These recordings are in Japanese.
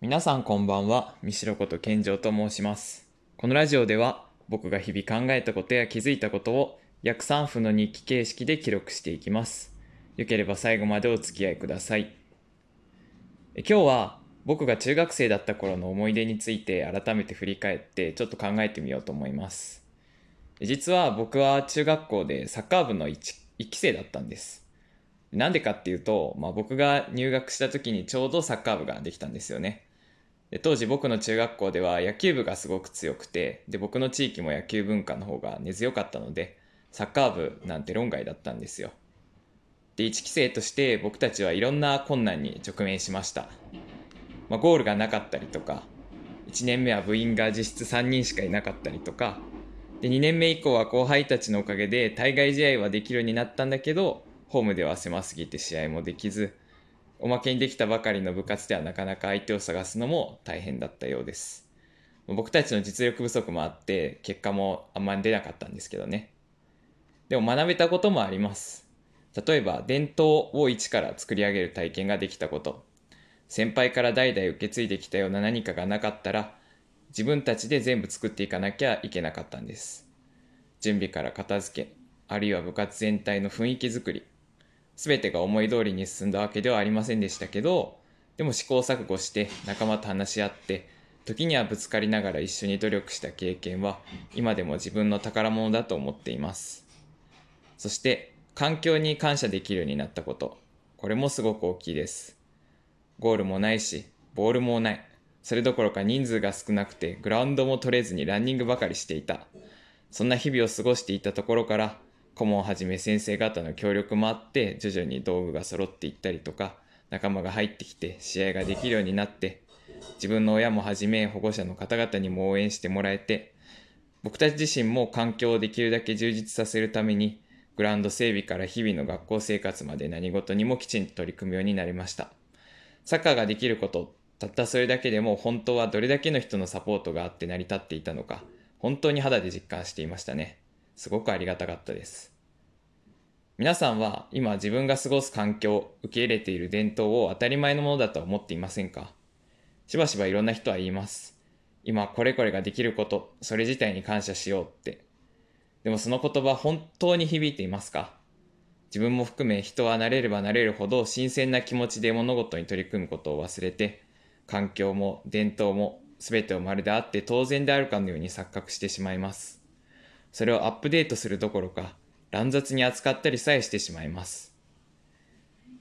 皆さんこんばんは、三代こと健城と申します。このラジオでは僕が日々考えたことや気づいたことを約3分の日記形式で記録していきます。よければ最後までお付き合いください。え今日は僕が中学生だった頃の思い出について改めて振り返ってちょっと考えてみようと思います。実は僕は中学校でサッカー部の 1, 1期生だったんです。なんでかっていうと、まあ、僕が入学した時にちょうどサッカー部ができたんですよね。で当時僕の中学校では野球部がすごく強くてで僕の地域も野球文化の方が根強かったのでサッカー部なんて論外だったんですよ。で1期生として僕たちはいろんな困難に直面しました。まあ、ゴールがなかったりとか1年目は部員が実質3人しかいなかったりとかで2年目以降は後輩たちのおかげで対外試合はできるようになったんだけどホームでは狭すぎて試合もできずおまけにできたばかりの部活ではなかなか相手を探すのも大変だったようです。僕たちの実力不足もあって結果もあんまり出なかったんですけどね。でも学べたこともあります。例えば伝統を一から作り上げる体験ができたこと。先輩から代々受け継いできたような何かがなかったら自分たちで全部作っていかなきゃいけなかったんです。準備から片付けあるいは部活全体の雰囲気作り。全てが思い通りに進んだわけではありませんでしたけどでも試行錯誤して仲間と話し合って時にはぶつかりながら一緒に努力した経験は今でも自分の宝物だと思っています。そして環境に感謝できるようになったこと。これもすごく大きいです。ゴールもないしボールもない。それどころか人数が少なくてグラウンドも取れずにランニングばかりしていた。そんな日々を過ごしていたところから顧問はじめ先生方の協力もあって徐々に道具が揃っていったりとか仲間が入ってきて試合ができるようになって自分の親もはじめ保護者の方々にも応援してもらえて僕たち自身も環境をできるだけ充実させるためにグラウンド整備から日々の学校生活まで何事にもきちんと取り組むようになりました。サッカーができることたったそれだけでも本当はどれだけの人のサポートがあって成り立っていたのか本当に肌で実感していましたね。すごくありがたかったです。皆さんは今自分が過ごす環境受け入れている伝統を当たり前のものだと思っていませんか？しばしばいろんな人は言います。今これこれができることそれ自体に感謝しようって。でもその言葉本当に響いていますか？自分も含め人は慣れれば慣れるほど新鮮な気持ちで物事に取り組むことを忘れて環境も伝統も全てをまるであって当然であるかのように錯覚してしまいます。それをアップデートするどころか乱雑に扱ったりさえしてしまいます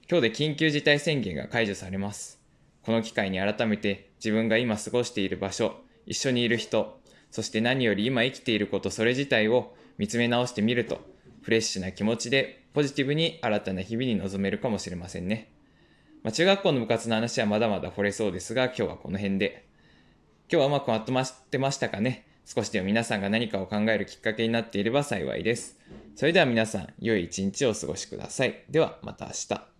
今日で緊急事態宣言が解除されますこの機会に改めて自分が今過ごしている場所一緒にいる人そして何より今生きていることそれ自体を見つめ直してみるとフレッシュな気持ちでポジティブに新たな日々に臨めるかもしれませんね。まあ、中学校の部活の話はまだまだ掘れそうですが、今日はこの辺で。今日はうまくまとまってましたかね少しでも皆さんが何かを考えるきっかけになっていれば幸いです。それでは皆さん、良い一日をお過ごしください。ではまた明日。